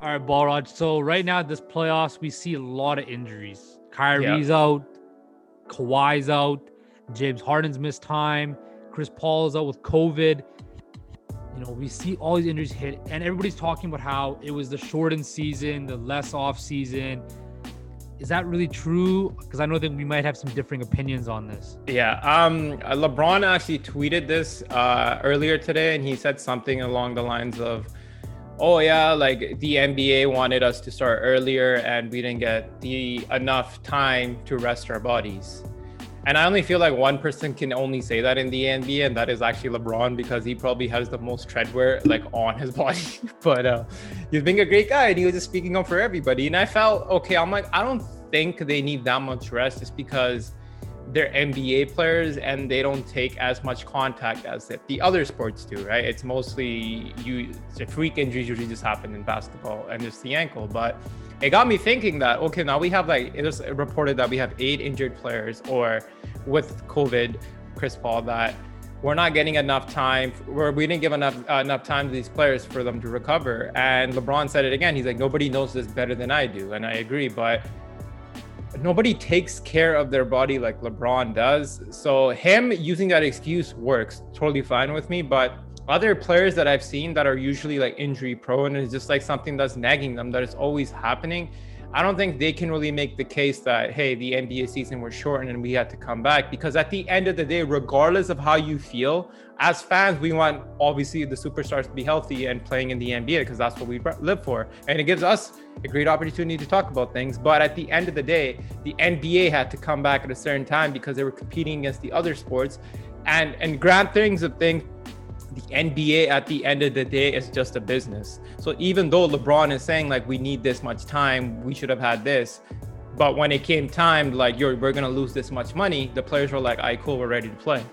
All right, Balraj. So right now, this playoffs, we see a lot of injuries. Kyrie's out, Kawhi's out, James Harden's missed time, Chris Paul is out with COVID. You know, we see all these injuries hit, and everybody's talking about how it was the shortened season, the less off season. Is that really true? Because I know that we might have some differing opinions on this. Yeah. Um, LeBron actually tweeted this uh, earlier today, and he said something along the lines of, oh yeah like the nba wanted us to start earlier and we didn't get the enough time to rest our bodies. And i only feel like one person can only say that in the nba and that is actually lebron because he probably has the most treadwear like on his body. But uh he's being a great guy and he was just speaking up for everybody. And i felt okay i'm like i don't think they need that much rest just because they're NBA players and they don't take as much contact as the other sports do, right? It's mostly you the freak injuries usually just happen in basketball and it's the ankle. But it got me thinking that okay, now we have like it was reported that we have eight injured players or with COVID, Chris Paul, that we're not getting enough time where we didn't give enough uh, enough time to these players for them to recover. And LeBron said it again. He's like, nobody knows this better than I do, and I agree. But nobody takes care of their body like LeBron does. So him using that excuse works totally fine with me. But other players that I've seen that are usually like injury prone and it's just like something that's nagging them that is always happening. I don't think they can really make the case that, hey, the NBA season was shortened and we had to come back. Because at the end of the day, regardless of how you feel, as fans, we want obviously the superstars to be healthy and playing in the NBA because that's what we live for. And it gives us a great opportunity to talk about things. But at the end of the day, the NBA had to come back at a certain time because they were competing against the other sports. And and grant things of things the NBA at the end of the day is just a business. So even though LeBron is saying like we need this much time, we should have had this. But when it came time, like you're we're gonna lose this much money, the players were like, "I right, cool, we're ready to play."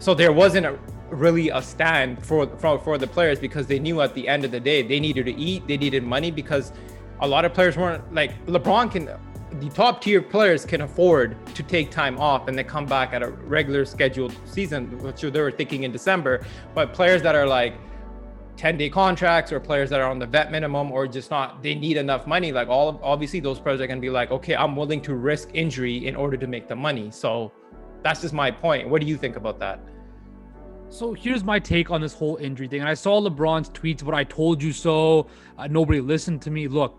So there wasn't a, really a stand for, for for the players because they knew at the end of the day they needed to eat, they needed money because a lot of players weren't like LeBron can the top tier players can afford to take time off and they come back at a regular scheduled season, which they were thinking in December. But players that are like 10 day contracts or players that are on the vet minimum or just not, they need enough money. Like all obviously those players are going to be like, okay, I'm willing to risk injury in order to make the money. So that's just my point. What do you think about that? So here's my take on this whole injury thing. And I saw LeBron's tweets, but I told you so. Uh, nobody listened to me. Look,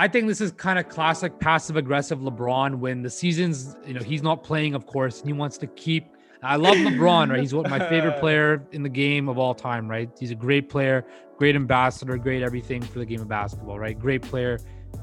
I think this is kind of classic passive aggressive LeBron when the season's, you know, he's not playing, of course, and he wants to keep. I love LeBron, right? He's my favorite player in the game of all time, right? He's a great player, great ambassador, great everything for the game of basketball, right? Great player,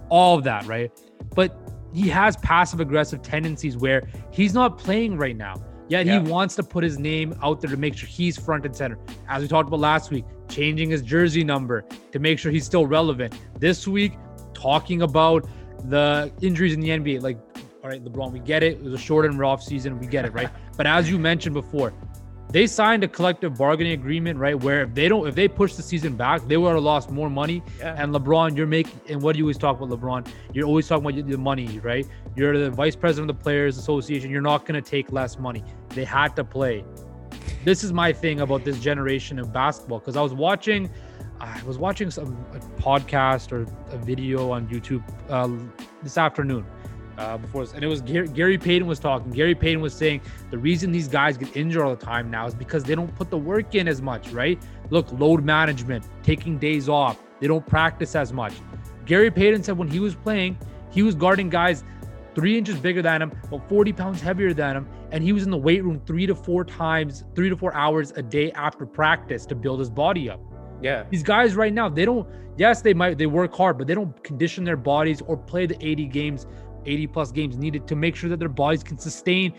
all of that, right? But he has passive aggressive tendencies where he's not playing right now. Yet yeah. he wants to put his name out there to make sure he's front and center. As we talked about last week, changing his jersey number to make sure he's still relevant. This week, talking about the injuries in the NBA. Like, all right, LeBron, we get it. It was a short and rough season. We get it, right? but as you mentioned before, they signed a collective bargaining agreement, right? Where if they don't, if they push the season back, they would have lost more money. Yeah. And LeBron, you're making, and what do you always talk about, LeBron? You're always talking about the money, right? You're the vice president of the Players Association. You're not going to take less money. They had to play. This is my thing about this generation of basketball because I was watching I was watching some podcast or a video on YouTube uh, this afternoon uh, before this, and it was Gary, Gary Payton was talking. Gary Payton was saying the reason these guys get injured all the time now is because they don't put the work in as much, right? Look, load management, taking days off, they don't practice as much. Gary Payton said when he was playing, he was guarding guys three inches bigger than him, but 40 pounds heavier than him. And he was in the weight room three to four times, three to four hours a day after practice to build his body up. Yeah. These guys right now, they don't, yes, they might, they work hard, but they don't condition their bodies or play the 80 games, 80 plus games needed to make sure that their bodies can sustain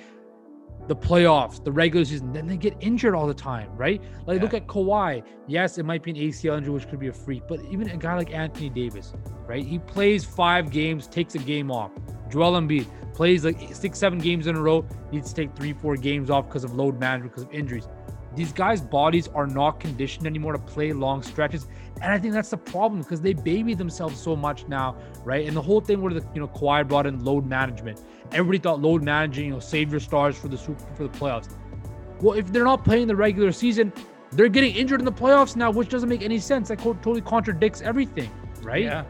the playoffs, the regular season. Then they get injured all the time, right? Like yeah. look at Kawhi. Yes, it might be an ACL injury, which could be a freak, but even a guy like Anthony Davis, right? He plays five games, takes a game off. Joel Embiid plays like six, seven games in a row, needs to take three, four games off because of load management, because of injuries. These guys' bodies are not conditioned anymore to play long stretches. And I think that's the problem because they baby themselves so much now, right? And the whole thing where the you know Kawhi brought in load management. Everybody thought load managing, you know, save your stars for the super for the playoffs. Well, if they're not playing the regular season, They're getting injured in the playoffs now, which doesn't make any sense. That totally contradicts everything, right? Yeah.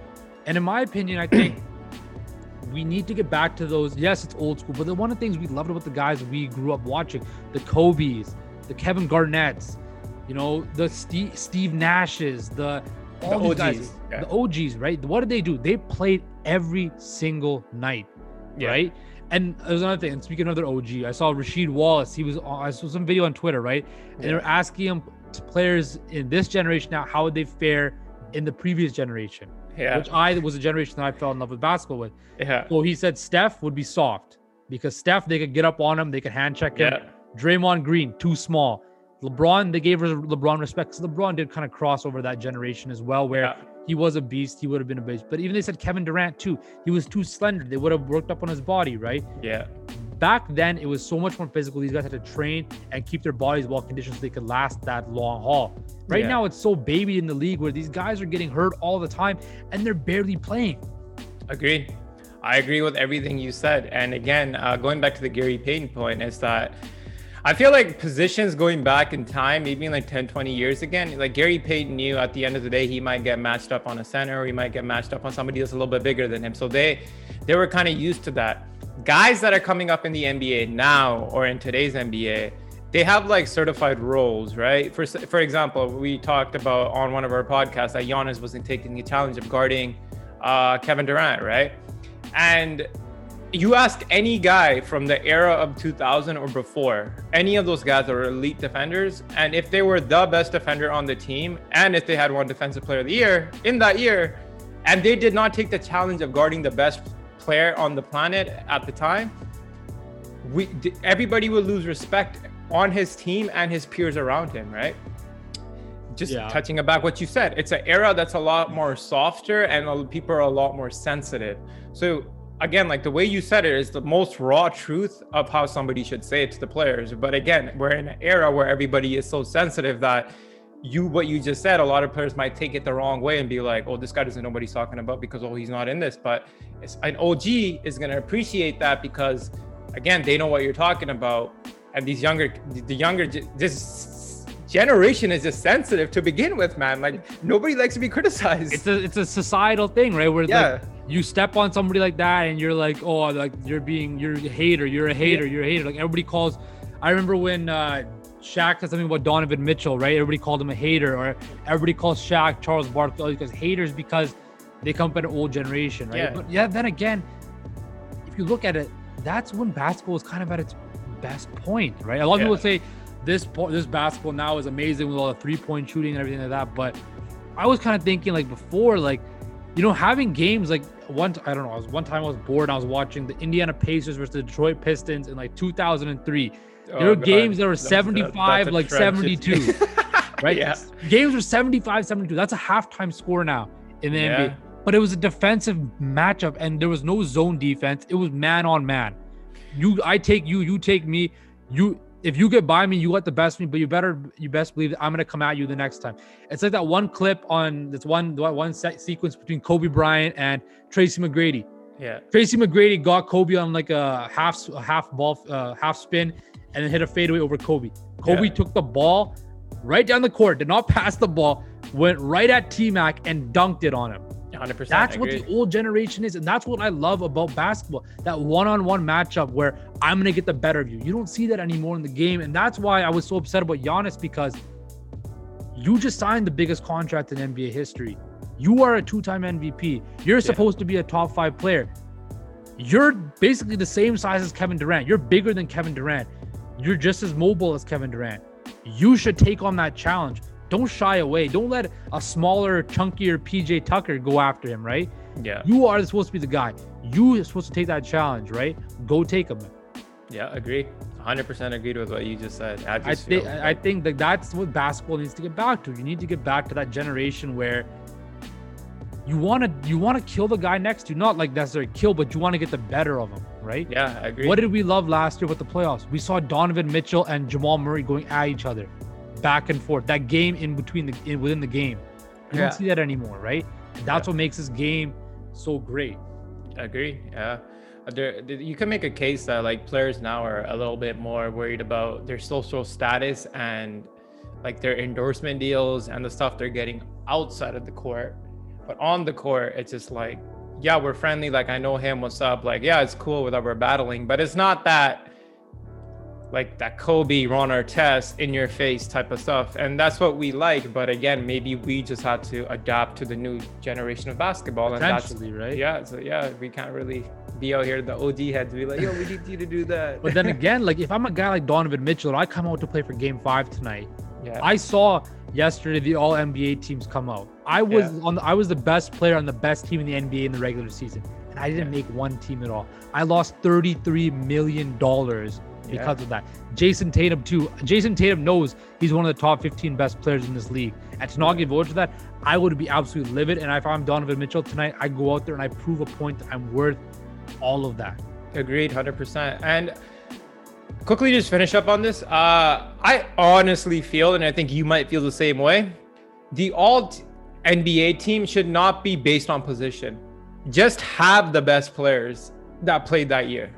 And in my opinion, I think we need to get back to those. Yes, it's old school, but the one of the things we loved about the guys we grew up watching, the Kobe's, the Kevin Garnett's, you know, the Steve, Steve Nash's, the all The OGs, yeah. the OGs, right? What did they do? They played every single night, Yeah. right? And there's another thing. And speaking of another OG, I saw Rasheed Wallace. He was on, I saw some video on Twitter, right? And they Yeah. were asking him to players in this generation now how would they fare in the previous generation, Yeah. which I was a generation that I fell in love with basketball with. yeah. So he said Steph would be soft because Steph they could get up on him, they could hand check him. Yeah. Draymond Green too small. LeBron they gave LeBron respect because LeBron did kind of cross over that generation as well, where Yeah. he was a beast, he would have been a beast. But even they said Kevin Durant too, he was too slender. They would have worked up on his body, right? Yeah. Back then, it was so much more physical. These guys had to train and keep their bodies well conditioned so they could last that long haul. Right Yeah. now, it's so baby in the league where these guys are getting hurt all the time and they're barely playing. Agreed. I agree with everything you said. And again, uh, going back to the Gary Payton point, is that I feel like positions going back in time, maybe in like 10, 20 years again, like Gary Payton knew at the end of the day, he might get matched up on a center or he might get matched up on somebody that's a little bit bigger than him. So they they were kind of used to that. Guys that are coming up in the NBA now or in today's NBA, they have like certified roles, right? For for example, we talked about on one of our podcasts that Giannis wasn't taking the challenge of guarding uh, Kevin Durant, right? And you ask any guy from the era of 2000 or before, any of those guys are elite defenders, and if they were the best defender on the team, and if they had one defensive player of the year in that year, and they did not take the challenge of guarding the best player on the planet at the time, we everybody would lose respect on his team and his peers around him, right? Just Yeah. touching about what you said, it's an era that's a lot more softer and people are a lot more sensitive. So again, like the way you said it is the most raw truth of how somebody should say it to the players. But again, we're in an era where everybody is so sensitive that you what you just said, a lot of players might take it the wrong way and be like, "Oh, this guy doesn't know what he's talking about because oh, he's not in this." But an OG is going to appreciate that because, again, they know what you're talking about, and these younger, the younger, ge- this generation is just sensitive to begin with, man. Like nobody likes to be criticized. It's a it's a societal thing, right? Where Yeah. like you step on somebody like that and you're like, oh, like you're being you're a hater, you're a hater, you're a hater. Like everybody calls. I remember when uh Shaq said something about Donovan Mitchell, right? Everybody called him a hater, or everybody calls Shaq, Charles Barkley, guys haters because they come from an old generation, right? Yeah. But yeah, then again, if you look at it, that's when basketball is kind of at its best point, right? A lot of Yeah. people say this po- this basketball now is amazing with all the three point shooting and everything like that, but I was kind of thinking like before, like you know, having games like one, I don't know, I was one time I was bored. And I was watching the Indiana Pacers versus the Detroit Pistons in like 2003. Oh, there were God. games that were That's 75, a like 72, right? Yeah. Games were 75, 72. That's a halftime score now in the Yeah. NBA. But it was a defensive matchup and there was no zone defense. It was man on man. You, I take you, you take me. You, if you get by me, you got the best of me. But you better, you best believe that I'm gonna come at you the next time. It's like that one clip on this one, one set sequence between Kobe Bryant and Tracy McGrady. Yeah. Tracy McGrady got Kobe on like a half a half ball uh, half spin and then hit a fadeaway over Kobe. Kobe Yeah. took the ball right down the court, did not pass the ball, went right at T Mac and dunked it on him. 100%. That's what the old generation is, and that's what I love about basketball. That one-on-one matchup where I'm gonna get the better of you. You don't see that anymore in the game, and that's why I was so upset about Giannis because you just signed the biggest contract in NBA history. You are a two-time MVP. You're supposed to be a top five player. You're basically the same size as Kevin Durant. You're bigger than Kevin Durant. You're just as mobile as Kevin Durant. You should take on that challenge. Don't shy away. Don't let a smaller, chunkier PJ Tucker go after him, right? Yeah. You are supposed to be the guy. You are supposed to take that challenge, right? Go take him. Yeah, agree. 100% agreed with what you just said. I, I just think feel I think that that's what basketball needs to get back to. You need to get back to that generation where you want to you want to kill the guy next to you, not like necessarily kill, but you want to get the better of him, right? yeah, I agree. What did we love last year with the playoffs? We saw Donovan Mitchell and Jamal Murray going at each other, back and forth. That game in between the in, within the game, you Yeah. don't see that anymore, right? That's what makes this game so great. I agree. Yeah. Uh, There, you can make a case that like players now are a little bit more worried about their social status and like their endorsement deals and the stuff they're getting outside of the court. But on the court, it's just like, yeah, we're friendly. Like I know him. What's up? Like yeah, it's cool that we're battling, but it's not that like that Kobe, Ron Artest in your face type of stuff. And that's what we like. But again, maybe we just had to adapt to the new generation of basketball. And that's right. Yeah. So yeah, we can't really be out here, the OD heads be like, yo, we need you to do that. But then again, like if I'm a guy like Donovan Mitchell, I come out to play for game five tonight. Yeah. I saw yesterday the all NBA teams come out. I was Yeah. on the, I was the best player on the best team in the NBA in the regular season. I didn't make one team at all. I lost 33 million dollars Yeah. because of that. Jayson Tatum too. Jayson Tatum knows he's one of the top 15 best players in this league. And to not get voted for that, I would be absolutely livid. And if I'm Donovan Mitchell tonight, I go out there and I prove a point that I'm worth all of that. Agreed, hundred percent. And quickly, just finish up on this. Uh, I honestly feel, and I think you might feel the same way. The all NBA team should not be based on position. Just have the best players that played that year.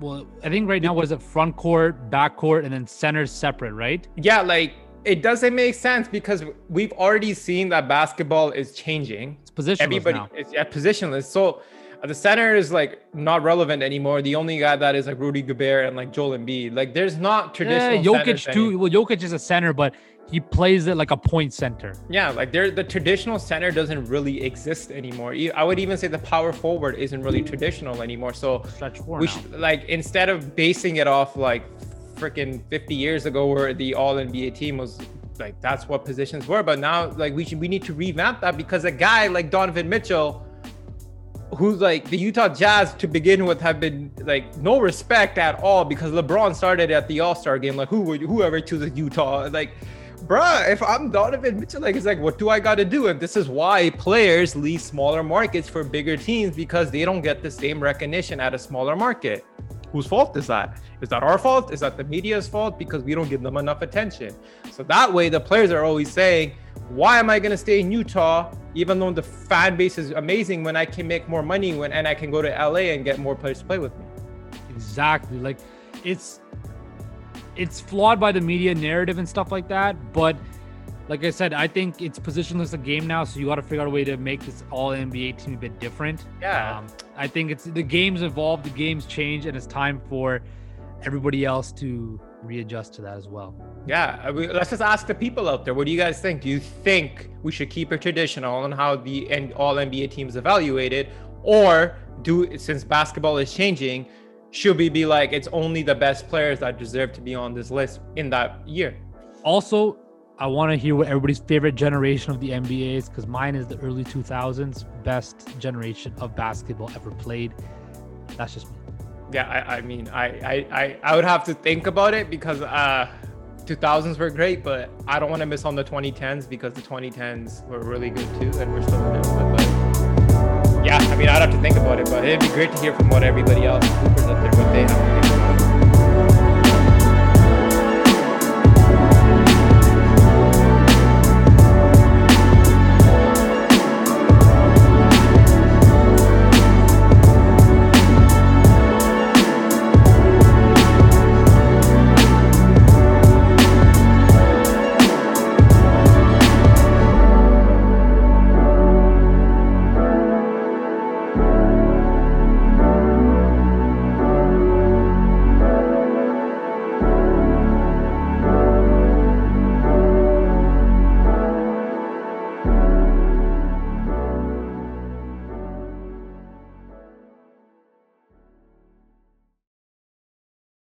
Well, I think right now was it front court, back court, and then centers separate, right? Yeah, like it doesn't make sense because we've already seen that basketball is changing. It's positionless Everybody now. is yeah, positionless. So the center is like not relevant anymore. The only guy that is like Rudy Gobert and like Joel Embiid. Like there's not traditional. Yeah, Jokic too. any- Well, Jokic is a center, but he plays it like a point center. Yeah, like there, the traditional center doesn't really exist anymore. I would even say the power forward isn't really traditional anymore. So we should like instead of basing it off like freaking 50 years ago where the all NBA team was like that's what positions were, but now like we should we need to revamp that because a guy like Donovan Mitchell who's like the Utah Jazz to begin with have been like no respect at all because LeBron started at the All-Star game like who would whoever chooses Utah like bruh if I'm Donovan Mitchell like it's like what do I got to do? And this is why players leave smaller markets for bigger teams because they don't get the same recognition at a smaller market. Whose fault is that? Is that our fault? Is that the media's fault? Because we don't give them enough attention. So that way the players are always saying why am I going to stay in Utah even though the fan base is amazing when I can make more money when and I can go to LA and get more players to play with me. Exactly. Like it's it's flawed by the media narrative and stuff like that. But like I said, I think it's positionless a game now, so you got to figure out a way to make this all NBA team a bit different. Yeah. Um, I think it's the games evolve, the games change, and it's time for everybody else to readjust to that as well. Yeah, let's just ask the people out there. What do you guys think? Do you think we should keep it traditional on how the and all NBA teams evaluated, or do since basketball is changing, should we be like it's only the best players that deserve to be on this list in that year? Also, I want to hear what everybody's favorite generation of the NBA is because mine is the early 2000s, best generation of basketball ever played. That's just me. Yeah, I, I mean, I, I, I, I would have to think about it because uh, 2000s were great, but I don't want to miss on the 2010s because the 2010s were really good too, and we're still in it. But, but I mean, I'd have to think about it, but it'd be great to hear from what everybody else, Coopers out there, what they have to.